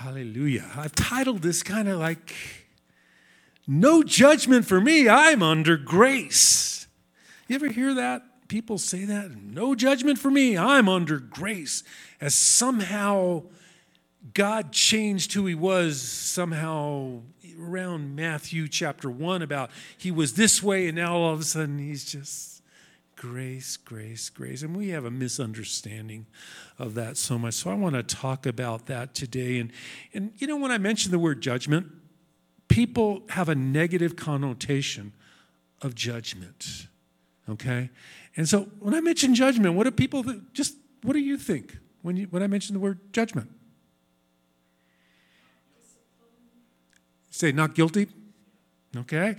Hallelujah. I've titled this kind of like, No Judgment for Me, I'm Under Grace. You ever hear that? People say that? No judgment for me, I'm under grace. As somehow God changed who he was, somehow around Matthew chapter 1 about he was this way and now all of a sudden he's just grace, grace, grace. And we have a misunderstanding of that so much. So I want to talk about that today. And, and you know, when I mention the word judgment, people have a negative connotation of judgment. Okay? And so when I mention judgment, what do people just what do you think when you when I mention the word judgment? Say not guilty? Okay?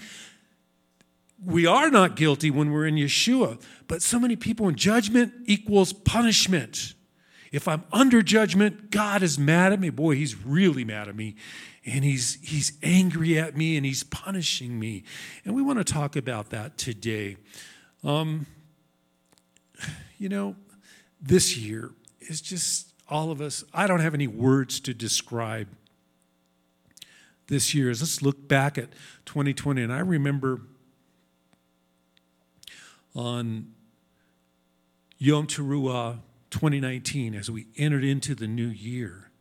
We are not guilty when we're in Yeshua, but so many people in judgment equals punishment. If I'm under judgment, God is mad at me. Boy, he's really mad at me. And he's, he's angry at me and he's punishing me. And we want to talk about that today. Um, you know, this year is just all of us, I don't have any words to describe this year. Let's look back at 2020. And I remember on Yom Teruah 2019 as we entered into the new year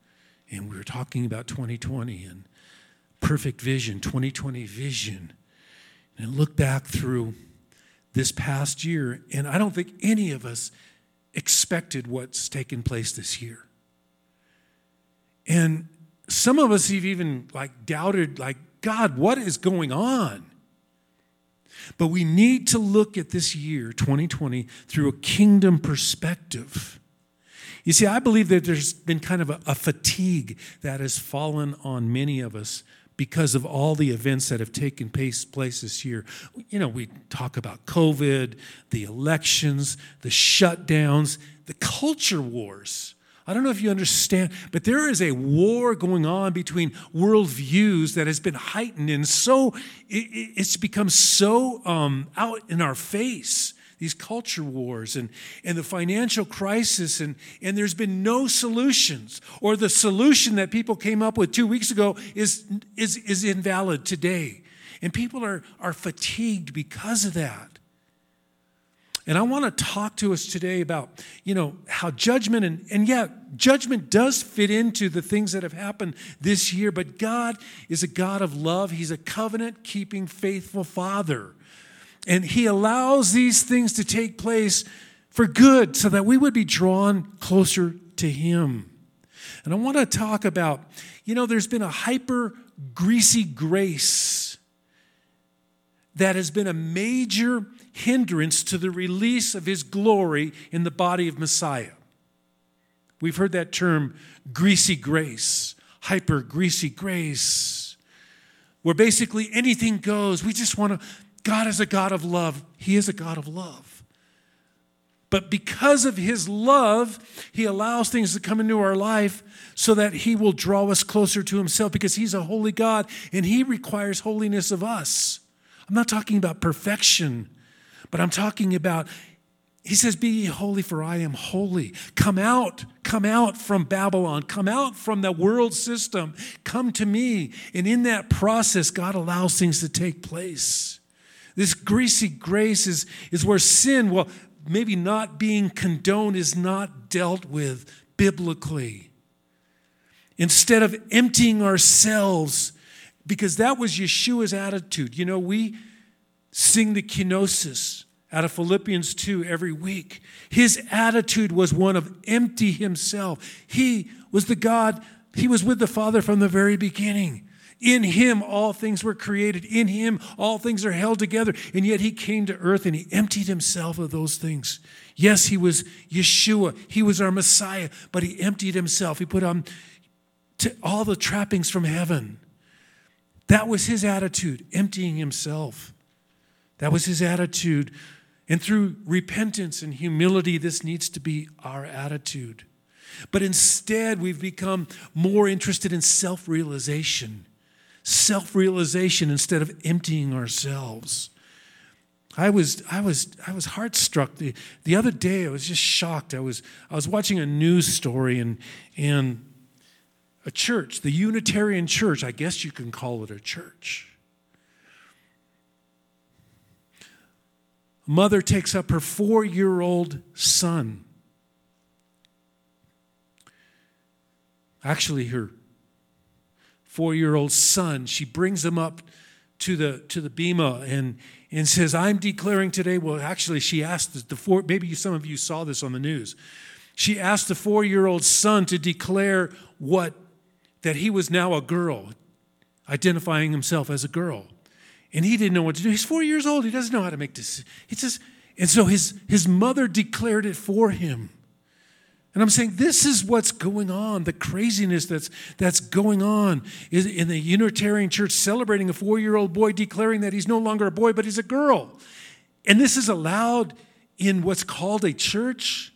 and we were talking about 2020 and perfect vision, 2020 vision, and look back through this past year, and I don't think any of us expected what's taken place this year. And some of us have even like doubted, like, God, what is going on? But we need to look at this year, 2020, through a kingdom perspective. You see, I believe that there's been kind of a, a, fatigue that has fallen on many of us because of all the events that have taken place, place this year. You know, we talk about COVID, the elections, the shutdowns, the culture wars. I don't know if you understand, but there is a war going on between worldviews that has been heightened and so it's become so um, out in our face these culture wars and, and the financial crisis, and, and there's been no solutions. Or the solution that people came up with two weeks ago is, is, is invalid today. And people are, are fatigued because of that. And I want to talk to us today about, you know, how judgment and, and yeah, judgment does fit into the things that have happened this year, but God is a God of love. He's a covenant keeping, faithful Father. And He allows these things to take place for good so that we would be drawn closer to Him. And I want to talk about, you know, there's been a hyper greasy grace that has been a major hindrance to the release of His glory in the body of Messiah. We've heard that term, greasy grace, hyper greasy grace, where basically anything goes. We just want to God is a God of love. He is a God of love. But because of His love, He allows things to come into our life so that He will draw us closer to Himself because He's a holy God and He requires holiness of us. I'm not talking about perfection, but I'm talking about he says, Be ye holy, for I am holy. Come out, come out from Babylon, come out from the world system, come to me. And in that process, God allows things to take place. This greasy grace is, is where sin, well, maybe not being condoned, is not dealt with biblically. Instead of emptying ourselves, because that was Yeshua's attitude. You know, we sing the kenosis out of Philippians 2 every week. His attitude was one of empty himself. He was the God, he was with the Father from the very beginning. In him, all things were created. In him, all things are held together. And yet, he came to earth and he emptied himself of those things. Yes, he was Yeshua, he was our Messiah, but he emptied himself. He put on all the trappings from heaven. That was his attitude, emptying himself. That was his attitude. And through repentance and humility, this needs to be our attitude. But instead, we've become more interested in self realization self realization instead of emptying ourselves. I was, I was, I was heartstruck. The, the other day, I was just shocked. I was, I was watching a news story, and, and a church, the Unitarian Church, I guess you can call it a church. Mother takes up her four year old son. Actually, her four year old son, she brings him up to the, to the Bema and, and says, I'm declaring today. Well, actually, she asked the, four, maybe some of you saw this on the news. She asked the four year old son to declare what that he was now a girl, identifying himself as a girl. And he didn't know what to do. He's four years old. He doesn't know how to make this. He says, and so his, his mother declared it for him. And I'm saying this is what's going on, the craziness that's, that's going on is in the Unitarian Church celebrating a four year old boy declaring that he's no longer a boy, but he's a girl. And this is allowed in what's called a church.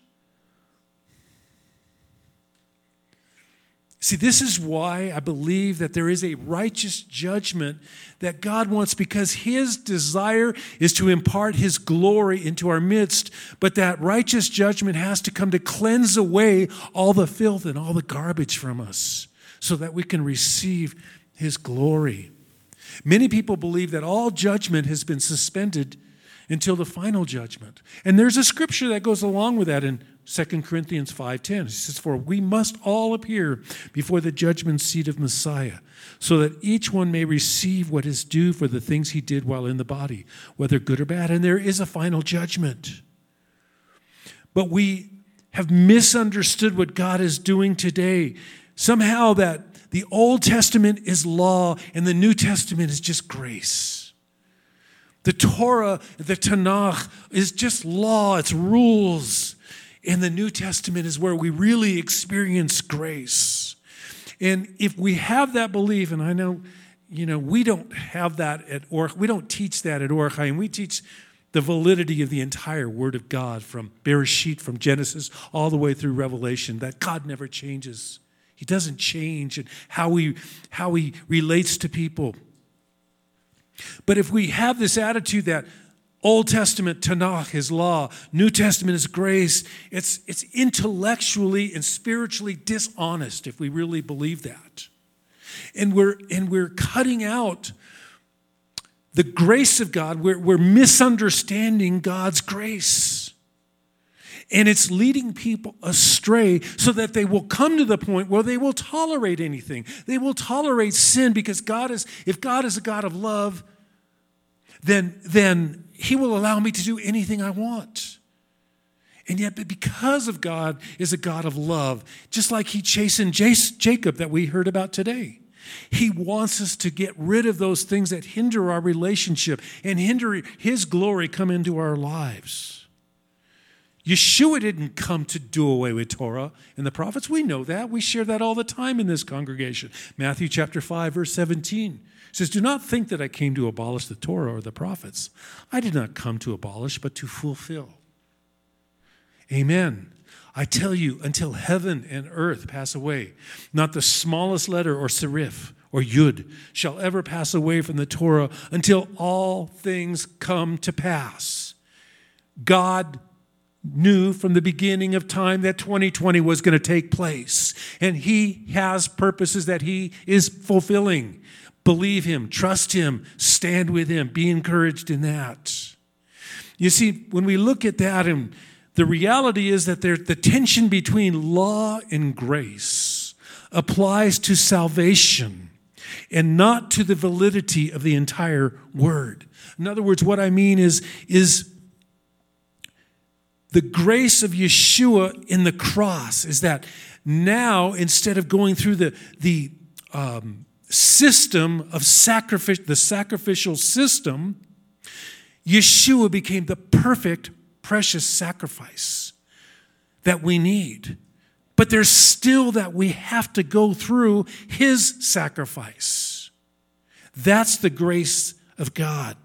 See, this is why I believe that there is a righteous judgment that God wants because His desire is to impart His glory into our midst. But that righteous judgment has to come to cleanse away all the filth and all the garbage from us so that we can receive His glory. Many people believe that all judgment has been suspended until the final judgment. And there's a scripture that goes along with that in 2 Corinthians 5:10. He says, "For we must all appear before the judgment seat of Messiah, so that each one may receive what is due for the things he did while in the body, whether good or bad, and there is a final judgment." But we have misunderstood what God is doing today. Somehow that the Old Testament is law and the New Testament is just grace. The Torah, the Tanakh, is just law, it's rules in the New Testament is where we really experience grace. And if we have that belief, and I know, you know, we don't have that at or we don't teach that at Or HaChaim. We teach the validity of the entire Word of God from Bereshit, from Genesis, all the way through Revelation, that God never changes. He doesn't change and how he, how he relates to people. But if we have this attitude that Old Testament, Tanakh is law. New Testament is grace. It's, it's intellectually and spiritually dishonest if we really believe that. And we're, and we're cutting out the grace of God. We're, we're misunderstanding God's grace. And it's leading people astray so that they will come to the point where they will tolerate anything. They will tolerate sin because God is, if God is a God of love, then, then he will allow me to do anything I want. And yet, because of God is a God of love, just like He chastened Jacob that we heard about today. He wants us to get rid of those things that hinder our relationship and hinder His glory come into our lives. Yeshua didn't come to do away with Torah and the prophets. We know that. We share that all the time in this congregation. Matthew chapter 5, verse 17 says, Do not think that I came to abolish the Torah or the prophets. I did not come to abolish, but to fulfill. Amen. I tell you, until heaven and earth pass away, not the smallest letter or serif or yud shall ever pass away from the Torah until all things come to pass. God knew from the beginning of time that 2020 was going to take place, and He has purposes that He is fulfilling. Believe Him, trust Him, stand with Him, be encouraged in that. You see, when we look at that, and the reality is that there, the tension between law and grace applies to salvation and not to the validity of the entire word. In other words, what I mean is, is the grace of Yeshua in the cross is that now instead of going through the, the um, system of sacrifice, the sacrificial system, Yeshua became the perfect, precious sacrifice that we need. But there's still that we have to go through his sacrifice. That's the grace of God.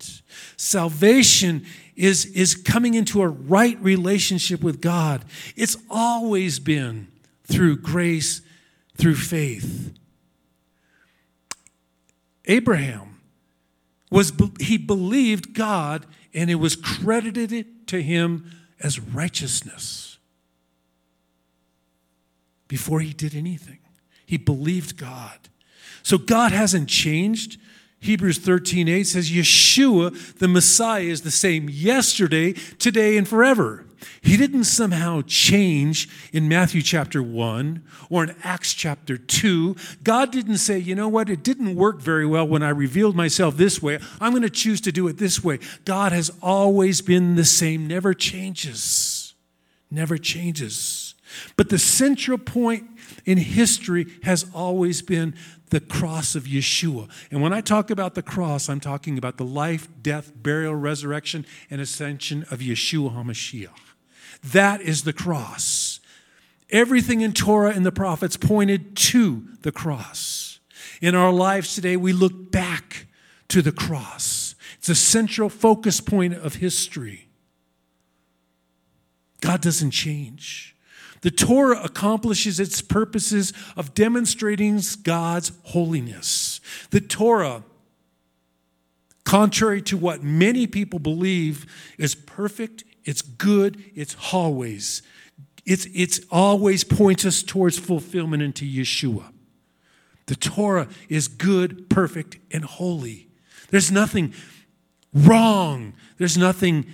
Salvation is, is coming into a right relationship with God. It's always been through grace, through faith. Abraham was he believed God and it was credited to him as righteousness before he did anything. He believed God. So God hasn't changed. Hebrews 13 8 says, Yeshua, the Messiah, is the same yesterday, today, and forever. He didn't somehow change in Matthew chapter 1 or in Acts chapter 2. God didn't say, you know what, it didn't work very well when I revealed myself this way. I'm going to choose to do it this way. God has always been the same, never changes. Never changes. But the central point in history has always been the cross of Yeshua. And when I talk about the cross, I'm talking about the life, death, burial, resurrection, and ascension of Yeshua HaMashiach. That is the cross. Everything in Torah and the prophets pointed to the cross. In our lives today, we look back to the cross. It's a central focus point of history. God doesn't change. The Torah accomplishes its purposes of demonstrating God's holiness. The Torah, contrary to what many people believe, is perfect, it's good, it's always. It's, it's always points us towards fulfillment into Yeshua. The Torah is good, perfect, and holy. There's nothing wrong. There's nothing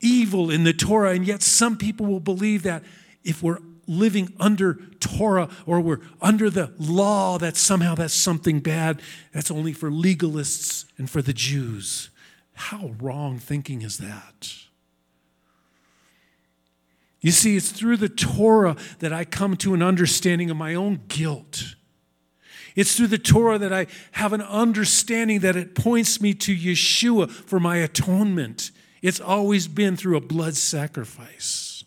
evil in the Torah, and yet some people will believe that if we're living under Torah or we're under the law, that somehow that's something bad. That's only for legalists and for the Jews. How wrong thinking is that? You see, it's through the Torah that I come to an understanding of my own guilt. It's through the Torah that I have an understanding that it points me to Yeshua for my atonement. It's always been through a blood sacrifice.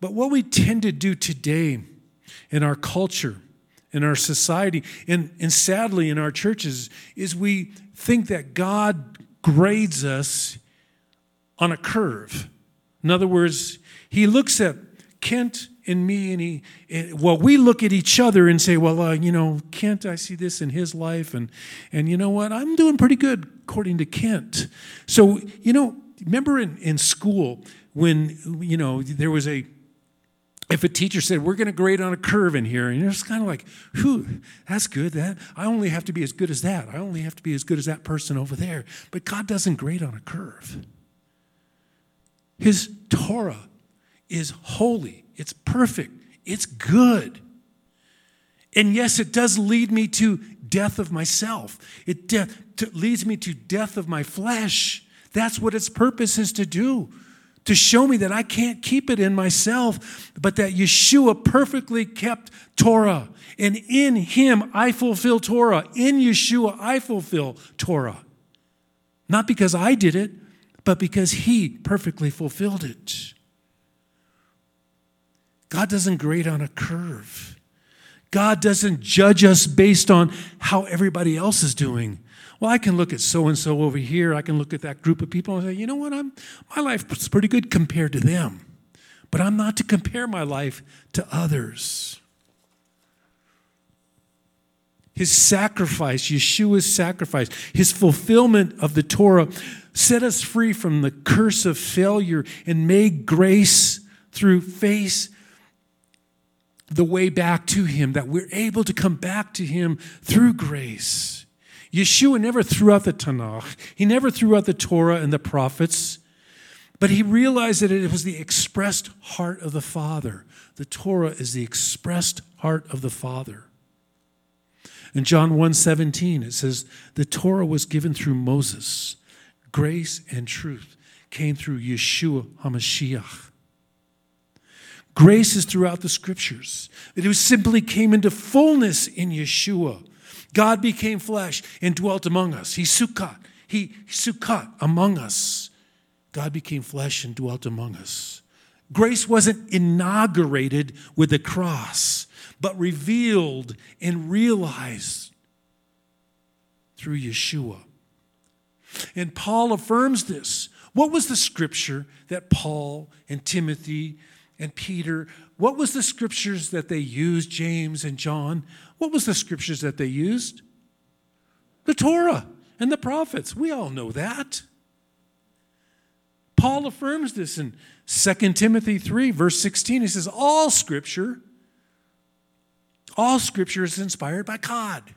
But what we tend to do today in our culture, in our society, and, and sadly in our churches, is we think that God grades us on a curve. In other words, He looks at Kent and me, and he, well, we look at each other and say, well, uh, you know, Kent, I see this in his life, and and you know what, I'm doing pretty good according to Kent. So, you know, remember in, in school when you know there was a if a teacher said we're going to grade on a curve in here and you're just kind of like whew that's good that i only have to be as good as that. I only have to be as good as that person over there. But god doesn't grade on a curve his torah is holy it's perfect it's good and yes it does lead me to death of myself it de- to, leads me to death of my flesh that's what its purpose is to do to show me that I can't keep it in myself, but that Yeshua perfectly kept Torah. And in him, I fulfill Torah. In Yeshua, I fulfill Torah. Not because I did it, but because he perfectly fulfilled it. God doesn't grade on a curve. God doesn't judge us based on how everybody else is doing. Well, I can look at so and so over here. I can look at that group of people and say, you know what? I'm, my life is pretty good compared to them. But I'm not to compare my life to others. His sacrifice, Yeshua's sacrifice, his fulfillment of the Torah set us free from the curse of failure and made grace through faith the way back to him, that we're able to come back to him through grace. Yeshua never threw out the Tanakh, he never threw out the Torah and the prophets, but he realized that it was the expressed heart of the Father. The Torah is the expressed heart of the Father. In John 1:17 it says the Torah was given through Moses. Grace and truth came through Yeshua HaMashiach. Grace is throughout the scriptures. It simply came into fullness in Yeshua. God became flesh and dwelt among us. He sukkot. He sukkot among us. God became flesh and dwelt among us. Grace wasn't inaugurated with the cross, but revealed and realized through Yeshua. And Paul affirms this. What was the scripture that Paul and Timothy and Peter, what was the scriptures that they used, James and John? What was the scriptures that they used? The Torah and the prophets. We all know that. Paul affirms this in 2 Timothy 3, verse 16. He says, All scripture, All scripture is inspired by God.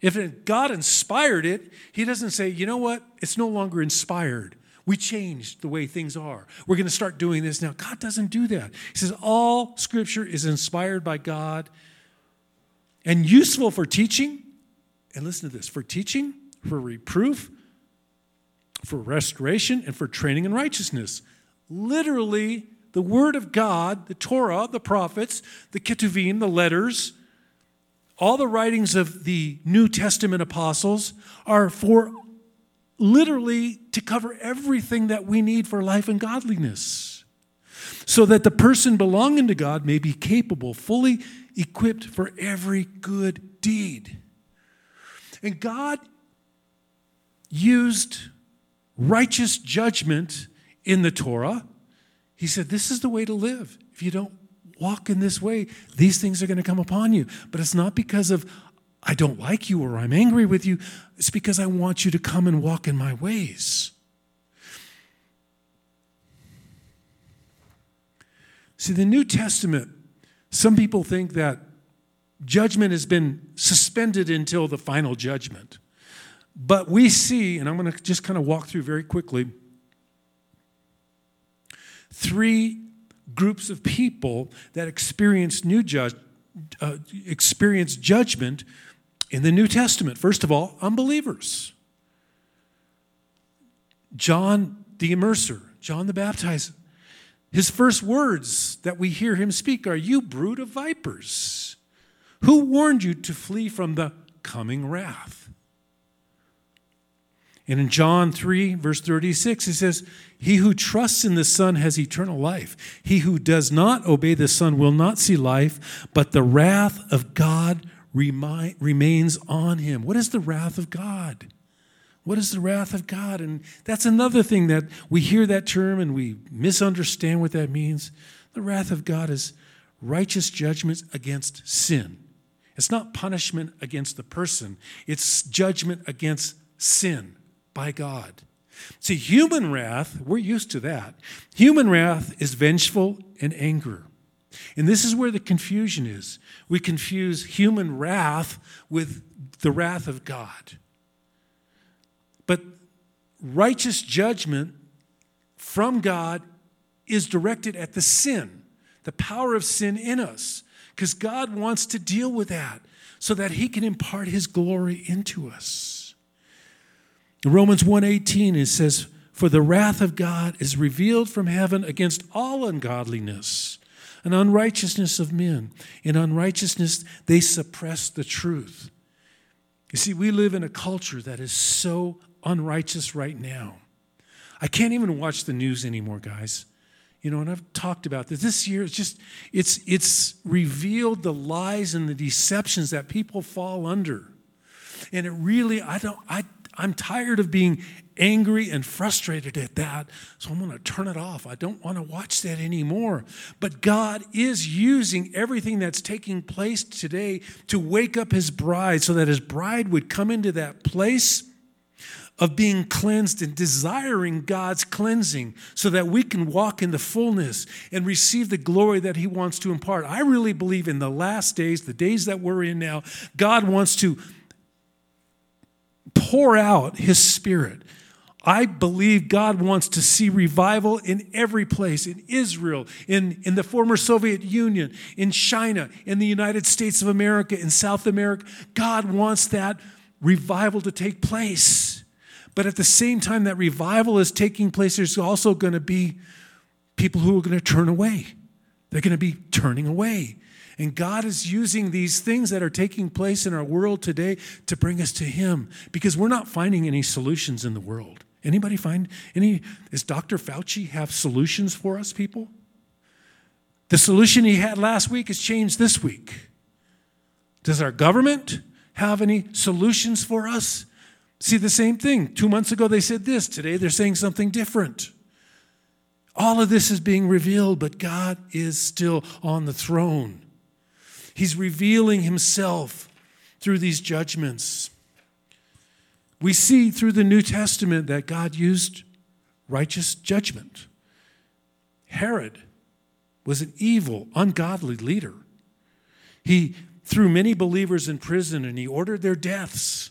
If God inspired it, He doesn't say, you know what, it's no longer inspired. We changed the way things are. We're going to start doing this now. God doesn't do that. He says, all scripture is inspired by God and useful for teaching. And listen to this for teaching, for reproof, for restoration, and for training in righteousness. Literally, the Word of God, the Torah, the prophets, the Ketuvim, the letters, all the writings of the New Testament apostles are for literally to cover everything that we need for life and godliness. So that the person belonging to God may be capable, fully equipped for every good deed. And God used righteous judgment in the Torah. He said, This is the way to live. If you don't walk in this way, these things are going to come upon you. But it's not because of, I don't like you or I'm angry with you. It's because I want you to come and walk in my ways. See, the New Testament, some people think that judgment has been suspended until the final judgment. But we see, and I'm going to just kind of walk through very quickly, three groups of people that experience new judge, uh, experience judgment in the New Testament. First of all, unbelievers. John the Immerser, John the Baptizer. His first words that we hear him speak are, You brood of vipers, who warned you to flee from the coming wrath? And in John 3, verse 36, he says, He who trusts in the Son has eternal life. He who does not obey the Son will not see life, but the wrath of God remi- remains on him. What is the wrath of God? What is the wrath of God? And that's another thing that we hear that term and we misunderstand what that means. The wrath of God is righteous judgment against sin. It's not punishment against the person, it's judgment against sin by God. See, human wrath, we're used to that. Human wrath is vengeful and anger. And this is where the confusion is. We confuse human wrath with the wrath of God. But righteous judgment from God is directed at the sin, the power of sin in us, because God wants to deal with that so that he can impart his glory into us. Romans 1:18 it says, "For the wrath of God is revealed from heaven against all ungodliness and unrighteousness of men. In unrighteousness they suppress the truth." You see, we live in a culture that is so unrighteous right now. I can't even watch the news anymore, guys. You know, and I've talked about this. This year, it's just it's it's revealed the lies and the deceptions that people fall under. And it really, I don't, I I'm tired of being angry and frustrated at that, so I'm going to turn it off. I don't want to watch that anymore. But God is using everything that's taking place today to wake up His bride so that His bride would come into that place of being cleansed and desiring God's cleansing so that we can walk in the fullness and receive the glory that He wants to impart. I really believe in the last days, the days that we're in now, God wants to pour out his spirit. I believe God wants to see revival in every place in Israel, in, in the former Soviet Union, in China, in the United States of America, in South America. God wants that revival to take place. But at the same time that revival is taking place, there's also going to be people who are going to turn away. They're going to be turning away. And God is using these things that are taking place in our world today to bring us to Him because we're not finding any solutions in the world. Anybody find any? Does Dr. Fauci have solutions for us, people? The solution he had last week has changed this week. Does our government have any solutions for us? See, the same thing. Two months ago they said this, today they're saying something different. All of this is being revealed, but God is still on the throne. He's revealing himself through these judgments. We see through the New Testament that God used righteous judgment. Herod was an evil, ungodly leader. He threw many believers in prison and he ordered their deaths.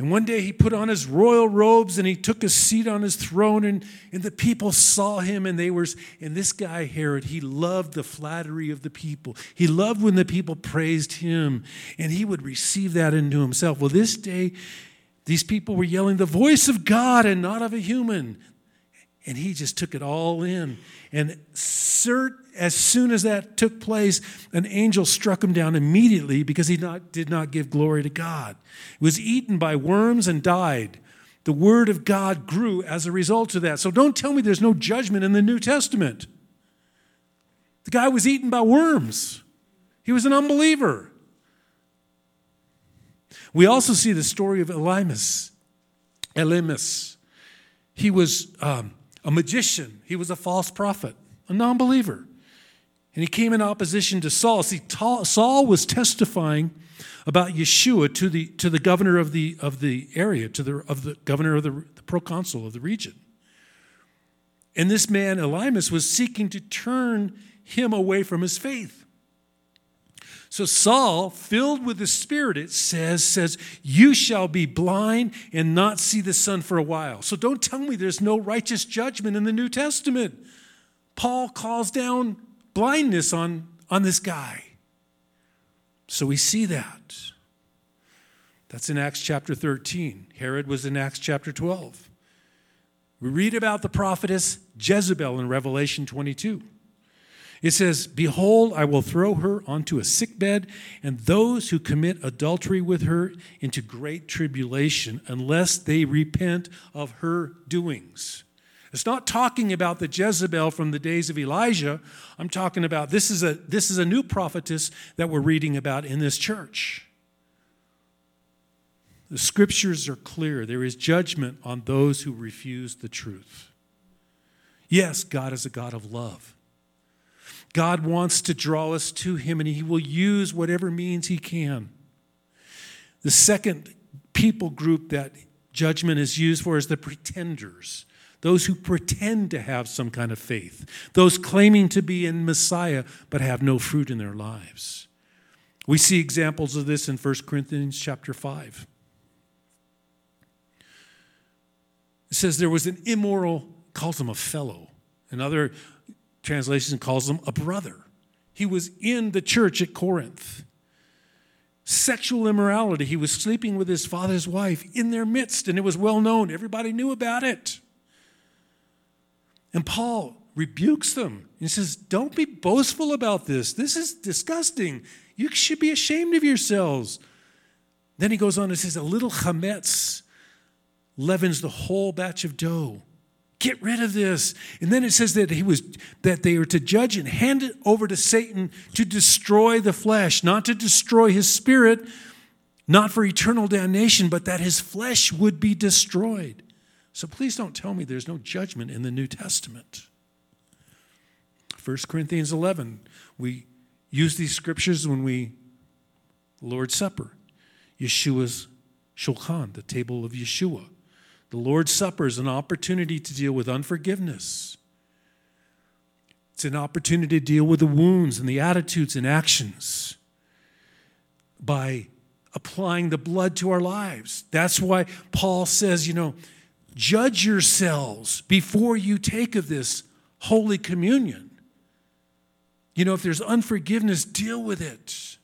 And one day he put on his royal robes and he took a seat on his throne, and, and the people saw him, and they were, and this guy, Herod, he loved the flattery of the people. He loved when the people praised him, and he would receive that into himself. Well, this day, these people were yelling, the voice of God and not of a human. And he just took it all in. And cert, as soon as that took place, an angel struck him down immediately because he not, did not give glory to God. He was eaten by worms and died. The word of God grew as a result of that. So don't tell me there's no judgment in the New Testament. The guy was eaten by worms, he was an unbeliever. We also see the story of Elymas. Elymas. He was um, a magician, he was a false prophet, a non believer. And he came in opposition to Saul. See, Saul was testifying about Yeshua to the, to the governor of the, of the area, to the, of the governor of the, the proconsul of the region. And this man, Elymas, was seeking to turn him away from his faith. So Saul, filled with the Spirit, it says, says, You shall be blind and not see the sun for a while. So don't tell me there's no righteous judgment in the New Testament. Paul calls down blindness on, on this guy. So we see that. That's in Acts chapter 13. Herod was in Acts chapter 12. We read about the prophetess Jezebel in Revelation 22. It says, Behold, I will throw her onto a sickbed, and those who commit adultery with her into great tribulation, unless they repent of her doings. It's not talking about the Jezebel from the days of Elijah. I'm talking about this is a, this is a new prophetess that we're reading about in this church. The scriptures are clear. There is judgment on those who refuse the truth. Yes, God is a God of love. God wants to draw us to Him, and He will use whatever means He can. The second people group that judgment is used for is the pretenders, those who pretend to have some kind of faith, those claiming to be in Messiah but have no fruit in their lives. We see examples of this in 1 Corinthians chapter 5. It says there was an immoral, calls him a fellow. Another translation calls him a brother. He was in the church at Corinth. Sexual immorality. He was sleeping with his father's wife in their midst, and it was well known. Everybody knew about it. And Paul rebukes them. He says, Don't be boastful about this. This is disgusting. You should be ashamed of yourselves. Then he goes on and says, A little chametz leavens the whole batch of dough. Get rid of this. And then it says that he was that they were to judge and hand it over to Satan to destroy the flesh, not to destroy his spirit, not for eternal damnation, but that his flesh would be destroyed. So please don't tell me there's no judgment in the New Testament. 1 Corinthians 11, we use these scriptures when we Lord's Supper, Yeshua's shulchan, the table of Yeshua. The Lord's Supper is an opportunity to deal with unforgiveness. It's an opportunity to deal with the wounds and the attitudes and actions by applying the blood to our lives. That's why Paul says, you know, judge yourselves before you take of this holy communion. You know, if there's unforgiveness, deal with it.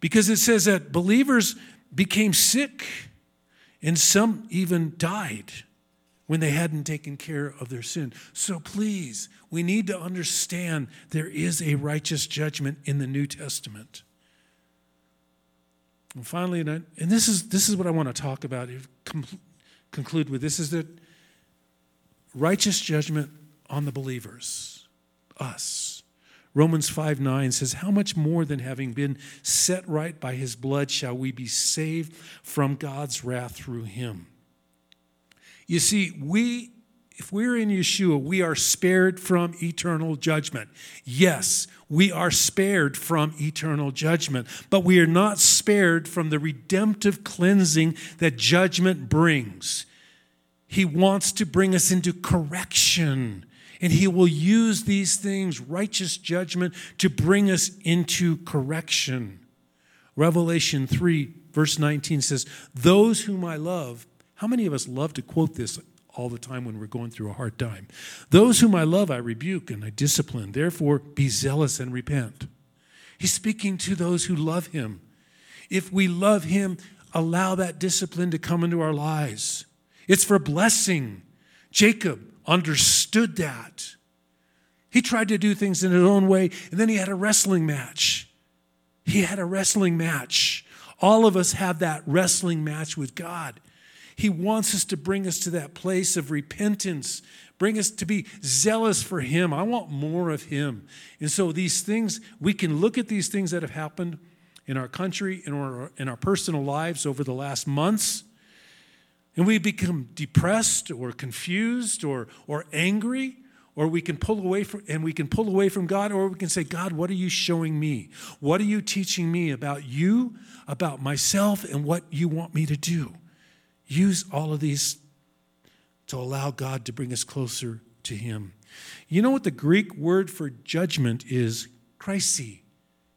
Because it says that believers became sick and some even died when they hadn't taken care of their sin. So please, we need to understand there is a righteous judgment in the New Testament. And finally, and this is, this is what I want to talk about, conclude with this is that righteous judgment on the believers, us. Romans 5 9 says, How much more than having been set right by his blood shall we be saved from God's wrath through him? You see, we, if we're in Yeshua, we are spared from eternal judgment. Yes, we are spared from eternal judgment, but we are not spared from the redemptive cleansing that judgment brings. He wants to bring us into correction And he will use these things, righteous judgment, to bring us into correction. Revelation 3, verse 19 says, Those whom I love, how many of us love to quote this all the time when we're going through a hard time? Those whom I love, I rebuke and I discipline. Therefore, be zealous and repent. He's speaking to those who love him. If we love him, allow that discipline to come into our lives. It's for blessing. Jacob understood that. He tried to do things in his own way, and then he had a wrestling match. He had a wrestling match. All of us have that wrestling match with God. He wants us to bring us to that place of repentance, bring us to be zealous for Him. I want more of Him. And so, these things, we can look at these things that have happened in our country, in our, in our personal lives over the last months, and we become depressed or confused or, or angry or we can pull away from and we can pull away from God or we can say God what are you showing me? What are you teaching me about you about myself and what you want me to do? Use all of these to allow God to bring us closer to him. You know what the Greek word for judgment is? Krisi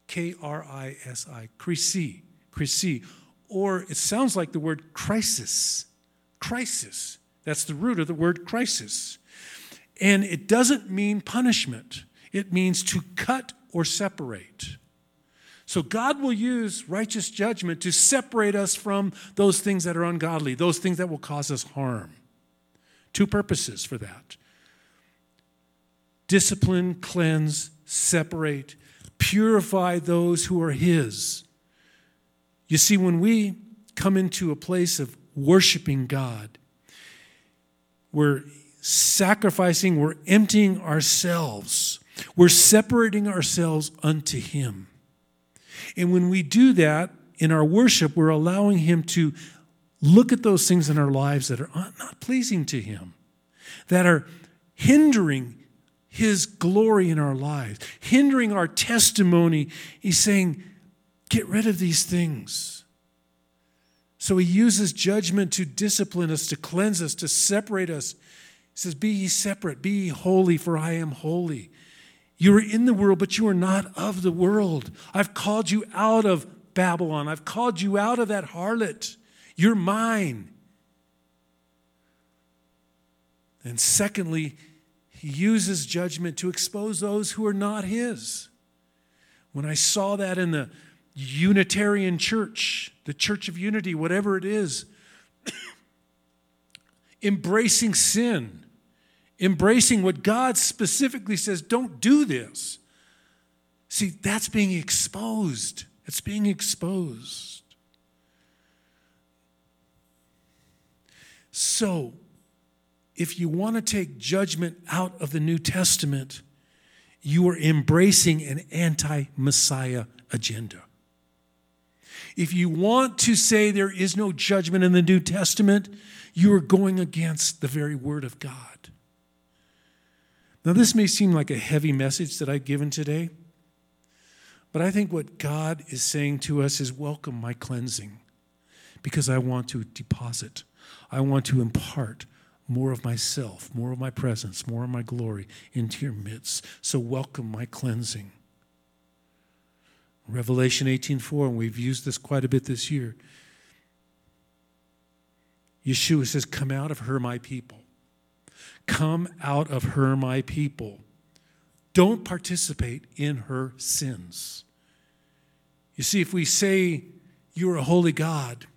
K R I S I. Krisi krisi or it sounds like the word crisis crisis that's the root of the word crisis and it doesn't mean punishment, it means to cut or separate. So God will use righteous judgment to separate us from those things that are ungodly, those things that will cause us harm. Two purposes for that discipline, cleanse, separate, purify those who are His. You see, when we come into a place of worshiping God, We're sacrificing, we're emptying ourselves. We're separating ourselves unto Him. And when we do that in our worship, we're allowing Him to look at those things in our lives that are not pleasing to Him, that are hindering His glory in our lives, hindering our testimony. He's saying, Get rid of these things. So He uses judgment to discipline us, to cleanse us, to separate us He says, Be ye separate, be ye holy, for I am holy. You are in the world, but you are not of the world. I've called you out of Babylon. I've called you out of that harlot. You're mine. And secondly, he uses judgment to expose those who are not his. When I saw that in the Unitarian Church, the Church of Unity, whatever it is, embracing sin, embracing what God specifically says, don't do this. See, that's being exposed. It's being exposed. So, if you want to take judgment out of the New Testament, you are embracing an anti Messiah agenda. If you want to say there is no judgment in the New Testament, you are going against the very Word of God. Now, this may seem like a heavy message that I've given today, but I think what God is saying to us is welcome my cleansing because I want to deposit, I want to impart more of myself, more of my presence, more of my glory into your midst. So, welcome my cleansing. Revelation 18:4, and we've used this quite a bit this year. Yeshua says, Come out of her, my people. Come out of her, my people. Don't participate in her sins. You see, if we say you're a holy God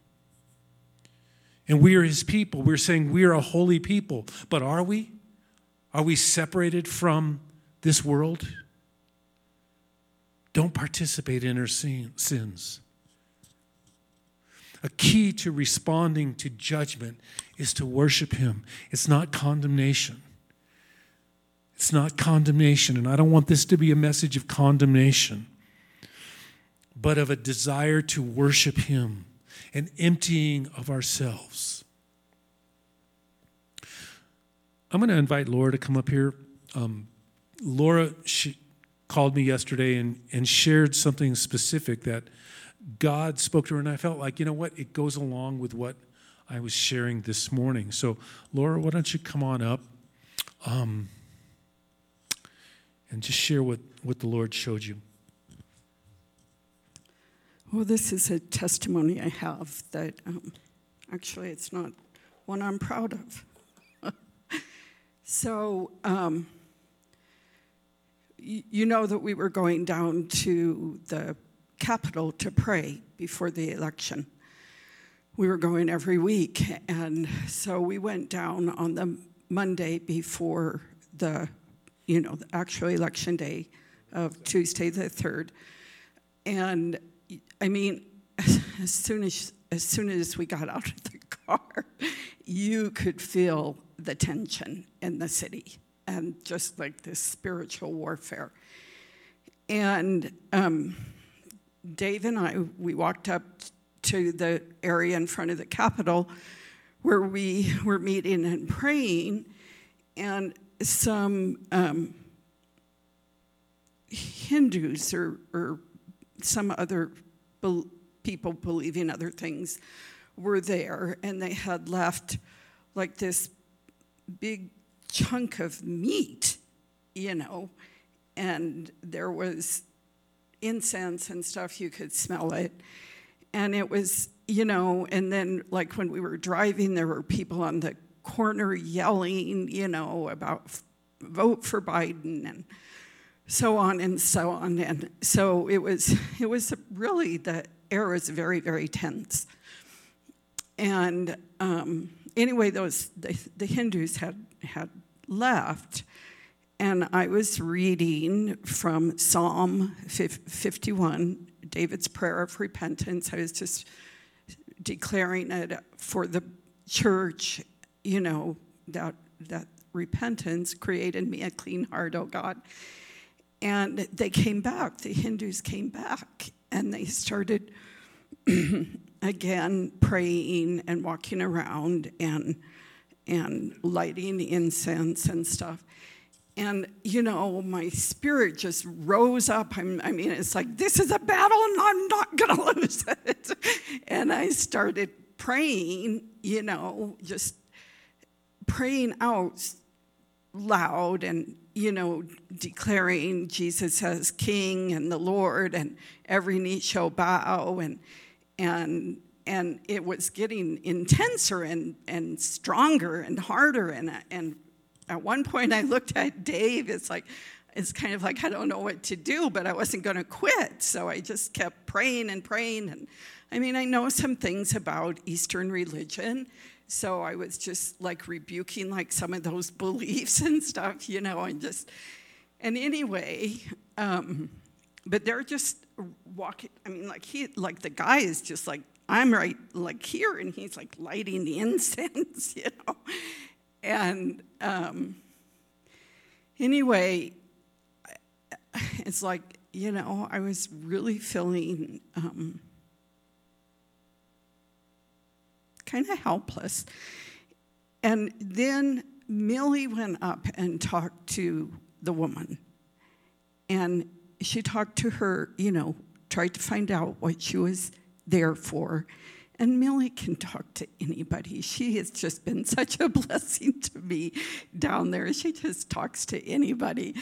and we are his people, we're saying we are a holy people. But are we? Are we separated from this world? Don't participate in her sins. A key to responding to judgment is to worship Him. It's not condemnation. It's not condemnation. And I don't want this to be a message of condemnation, but of a desire to worship Him, an emptying of ourselves. I'm going to invite Laura to come up here. Um, Laura she called me yesterday and, and shared something specific that God spoke to her, and I felt like, you know what, it goes along with what I was sharing this morning. So, Laura, why don't you come on up? Um, and just share what, what the Lord showed you. Well, this is a testimony I have that um, actually it's not one I'm proud of. so, um, you know that we were going down to the Capitol to pray before the election. We were going every week, and so we went down on the Monday before the, you know, the actual election day of Tuesday the 3rd. And I mean, as soon as as soon as we got out of the car, you could feel the tension in the city and just like this spiritual warfare. And um, Dave and I, we walked up to the area in front of the Capitol where we were meeting and praying, and some um, Hindus or, or some other bel people believing other things were there, and they had left like this big chunk of meat, you know, and there was incense and stuff, you could smell it. And it was, you know, and then like when we were driving, there were people on the corner yelling, you know, about vote for Biden and so on and so on. And so it was, it was really, the air was very, very tense. And um, anyway, those, the, the Hindus had, had left. And I was reading from Psalm 51, David's prayer of repentance. I was just declaring it for the church, you know, that, that repentance created me a clean heart, oh God. And they came back, the Hindus came back, and they started again praying and walking around and, and lighting incense and stuff. And, you know, my spirit just rose up. I'm, i mean, it's like, this is a battle and I'm not going to lose it. And I started praying, you know, just praying out loud and, you know, declaring Jesus as King and the Lord and every knee shall bow. And, and, and it was getting intenser and, and stronger and harder. And, and at one point I looked at Dave, it's like, it's kind of like I don't know what to do, but I wasn't going to quit. So I just kept praying and praying. And I mean, I know some things about Eastern religion. So I was just like rebuking like some of those beliefs and stuff, you know, and just, and anyway, um, but they're just walking. I mean, like he, like the guy is just like, I'm right like here, and he's like lighting the incense, you know. And um, anyway, it's like, you know, I was really feeling um, kind of helpless. And then Millie went up and talked to the woman. And she talked to her, you know, tried to find out what she was there for. And Millie can talk to anybody. She has just been such a blessing to me down there. She just talks to anybody.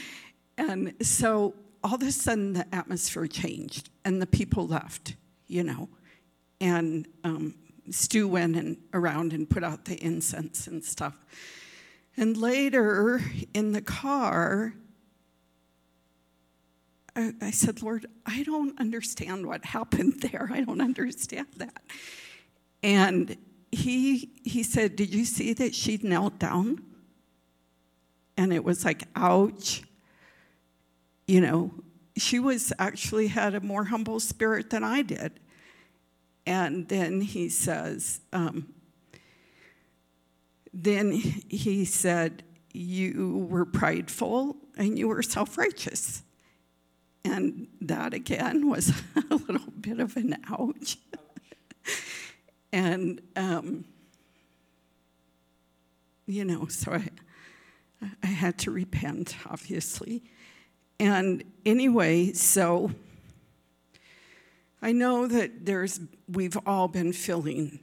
And so all of a sudden, the atmosphere changed and the people left, you know. And um, Stu went and around and put out the incense and stuff. And later in the car, I, said, Lord, I don't understand what happened there. I don't understand that. And he, he said, Did you see that she knelt down? And it was like, ouch. You know, she was actually had a more humble spirit than I did. And then he says, um, then he said, You were prideful and you were self righteous. And that again was a little bit of an ouch. And, um, you know, so I, I had to repent, obviously. And anyway, so I know that there's, we've all been feeling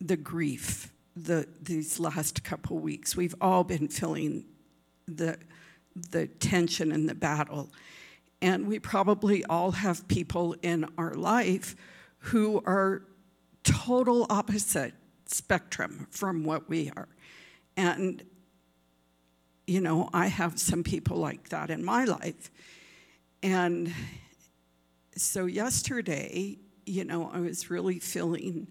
the grief the, these last couple weeks. We've all been feeling the, the tension and the battle. And we probably all have people in our life who are total opposite spectrum from what we are. And, you know, I have some people like that in my life. And so yesterday, you know, I was really feeling,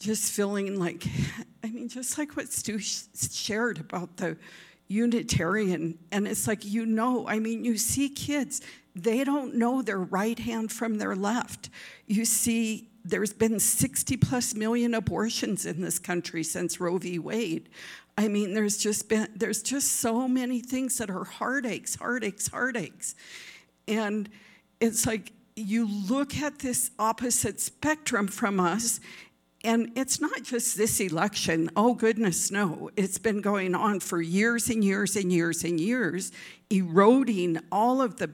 just feeling like, I mean, just like what Stu shared about the Unitarian. And it's like, you know, I mean, you see kids, they don't know their right hand from their left. You see, there's been 60 plus million abortions in this country since Roe v. Wade. I mean, there's just been, there's just so many things that are heartaches, heartaches, heartaches. And it's like, you look at this opposite spectrum from us, and it's not just this election. Oh, goodness, no. It's been going on for years and years and years and years, eroding all of the,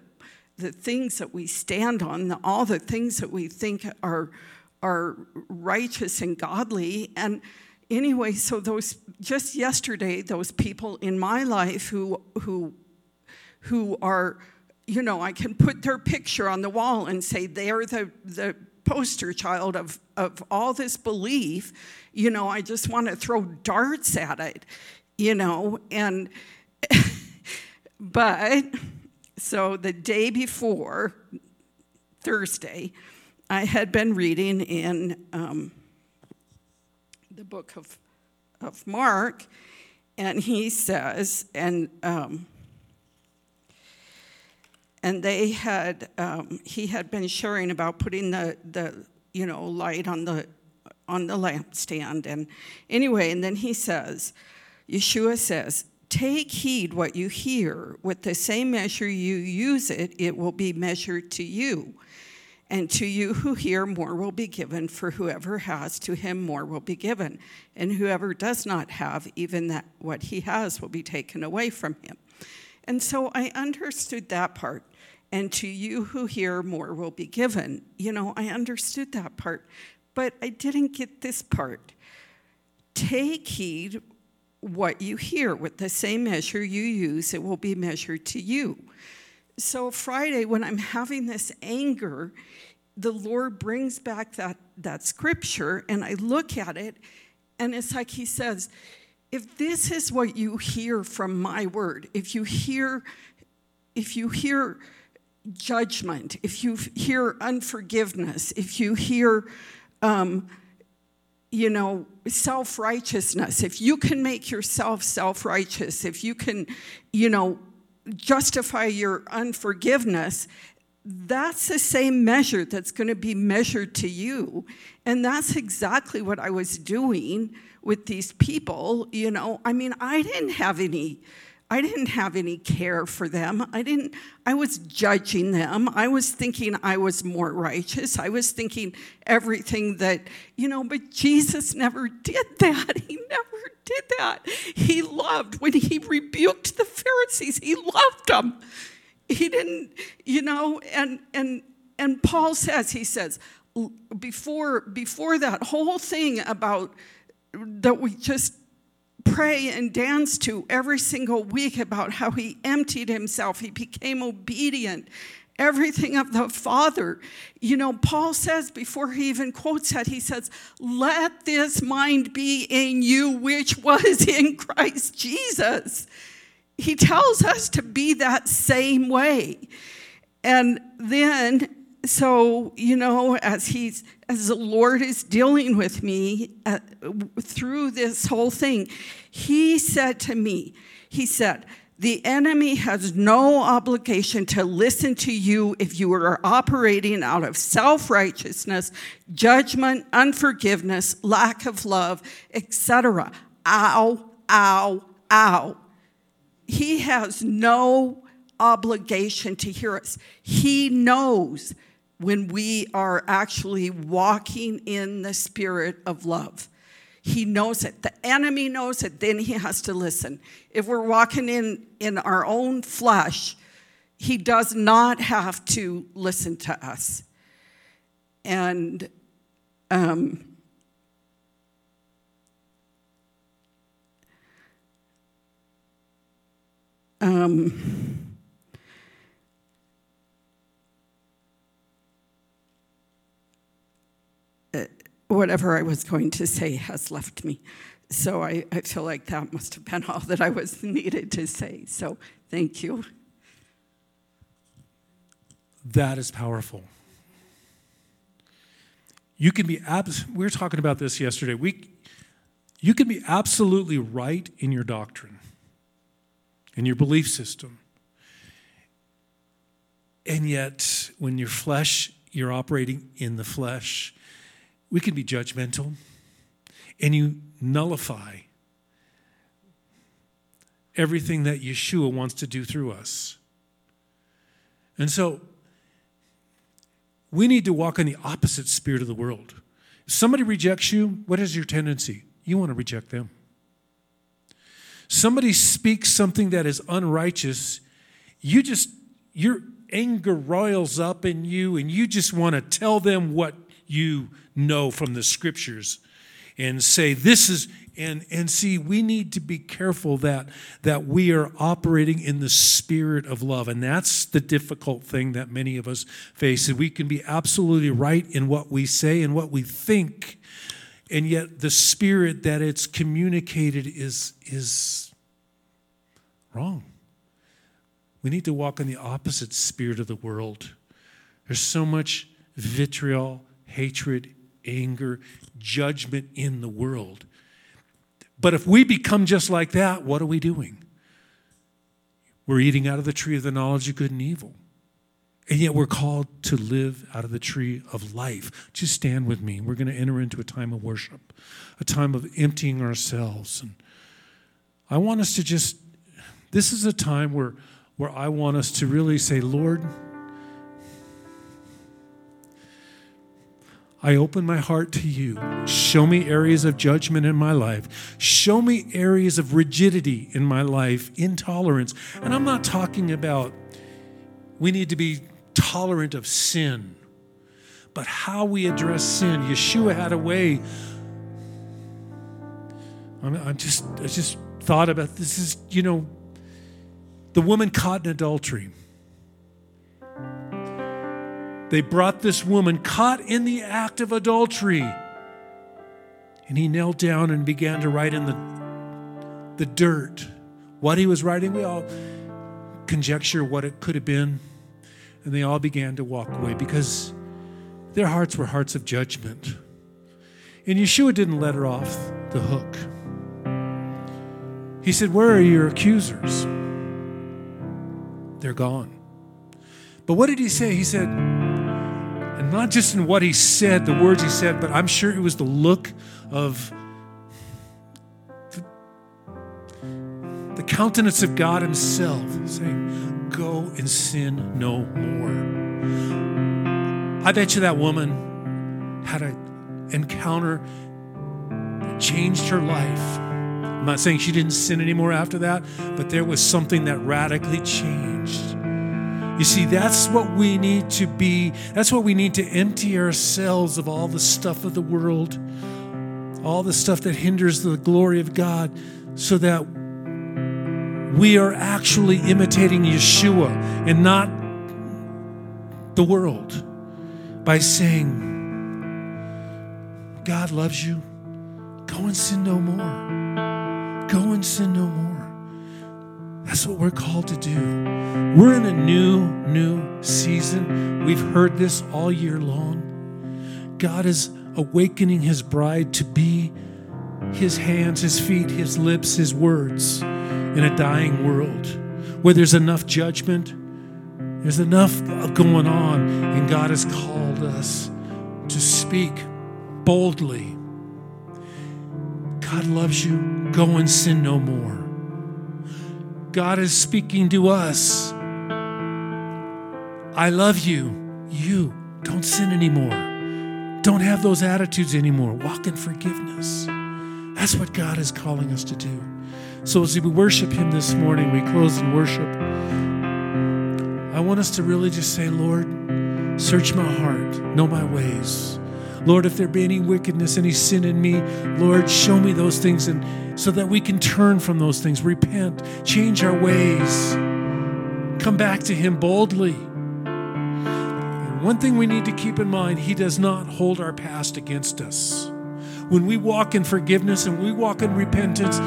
the things that we stand on, all the things that we think are, are righteous and godly. And anyway, so those, just yesterday, those people in my life who, who, who are, you know, I can put their picture on the wall and say they're the, the poster child of, of all this belief, you know, I just want to throw darts at it, you know, and, but, so the day before, Thursday, I had been reading in um, the book of, of Mark, and he says, and um, and they had um, he had been sharing about putting the the you know light on the on the lampstand. And anyway and then he says yeshua says take heed what you hear. With the same measure you use it it will be measured to you. And to you who hear more will be given. For whoever has to him more will be given. And whoever does not have even that what he has will be taken away from him and so i understood that part and to you who hear, more will be given. You know, I understood that part, but I didn't get this part. Take heed what you hear. With the same measure you use, it will be measured to you. So, Friday, when I'm having this anger, the Lord brings back that, that scripture, and I look at it, and it's like He says, if this is what you hear from my word, if you hear, if you hear judgment, if you hear unforgiveness, if you hear, um, you know, self righteousness, if you can make yourself self righteous, if you can, you know, justify your unforgiveness, that's the same measure that's going to be measured to you. And that's exactly what I was doing with these people. You know, I mean, I didn't have any I didn't have any care for them. I didn't I was judging them. I was thinking I was more righteous. I was thinking everything that, you know, but Jesus never did that. He never did that. He loved when he rebuked the Pharisees. He loved them. He didn't, you know, and and and Paul says he says before before that whole thing about that we just pray and dance to every single week about how he emptied himself, he became obedient, everything of the Father. You know, Paul says before he even quotes that, he says, Let this mind be in you, which was in Christ Jesus. He tells us to be that same way. And then so you know as he's as the lord is dealing with me uh, through this whole thing he said to me he said the enemy has no obligation to listen to you if you are operating out of self-righteousness judgment unforgiveness lack of love etc ow ow ow. He has no obligation to hear us. He knows when we are actually walking in the spirit of love. He knows it. The enemy knows it, then he has to listen. If we're walking in, in our own flesh, he does not have to listen to us. And um, um, uh, whatever I was going to say has left me. So I, I feel like that must have been all that I was needed to say. So thank you. That is powerful. You can be abs- we were talking about this yesterday. We you can be absolutely right in your doctrine, in your belief system. And yet, when your flesh, you're operating in the flesh, we can be judgmental and you nullify everything that Yeshua wants to do through us. And so we need to walk in the opposite spirit of the world. If somebody rejects you, what is your tendency? You want to reject them. Somebody speaks something that is unrighteous, you just, your anger roils up in you, and you just want to tell them what you know from the scriptures and say, This is, and, and see, we need to be careful that, that we are operating in the spirit of love. And that's the difficult thing that many of us face. we can be absolutely right in what we say and what we think, and yet the spirit that it's communicated is, is wrong. We need to walk in the opposite spirit of the world. There's so much vitriol, hatred, anger, judgment in the world. But if we become just like that, what are we doing? We're eating out of the tree of the knowledge of good and evil. And yet we're called to live out of the tree of life. Just stand with me. We're going to enter into a time of worship, a time of emptying ourselves. And I want us to just, this is a time where, where I want us to really say, Lord, I open my heart to you. Show me areas of judgment in my life. Show me areas of rigidity in my life, intolerance. And I'm not talking about we need to be tolerant of sin, but how we address sin. Yeshua had a way. I'm, just, I just thought about this is, you know, the woman caught in adultery. They brought this woman caught in the act of adultery. And he knelt down and began to write in the, the dirt what he was writing. We all conjecture what it could have been. And they all began to walk away because their hearts were hearts of judgment. And Yeshua didn't let her off the hook. He said, Where are your accusers? They're gone. But what did he say? He said, and not just in what he said, the words he said, but I'm sure it was the look of the, the countenance of God Himself saying, Go and sin no more. I bet you that woman had an encounter that changed her life. I'm not saying she didn't sin anymore after that, but there was something that radically changed. You see, that's what we need to be. That's what we need to empty ourselves of all the stuff of the world, all the stuff that hinders the glory of God, so that we are actually imitating Yeshua and not the world by saying, God loves you. Go and sin no more. Go and sin no more. That's what we're called to do. We're in a new, new season. We've heard this all year long. God is awakening his bride to be his hands, his feet, his lips, his words in a dying world where there's enough judgment, there's enough going on, and God has called us to speak boldly. God loves you. Go and sin no more. God is speaking to us. I love you. You don't sin anymore. Don't have those attitudes anymore. Walk in forgiveness. That's what God is calling us to do. So as we worship Him this morning, we close in worship. I want us to really just say, Lord, search my heart, know my ways. Lord, if there be any wickedness, any sin in me, Lord, show me those things and so that we can turn from those things, repent, change our ways, come back to Him boldly. And one thing we need to keep in mind He does not hold our past against us. When we walk in forgiveness and we walk in repentance,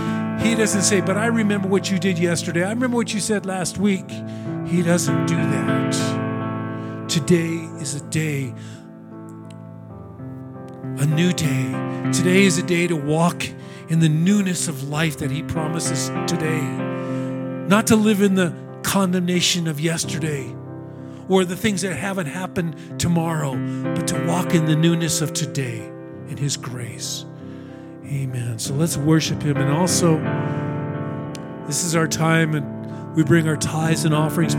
He doesn't say, But I remember what you did yesterday. I remember what you said last week. He doesn't do that. Today is a day, a new day. Today is a day to walk in the newness of life that He promises today. Not to live in the condemnation of yesterday or the things that haven't happened tomorrow, but to walk in the newness of today in His grace. Amen. So let's worship Him. And also, this is our time, and we bring our tithes and offerings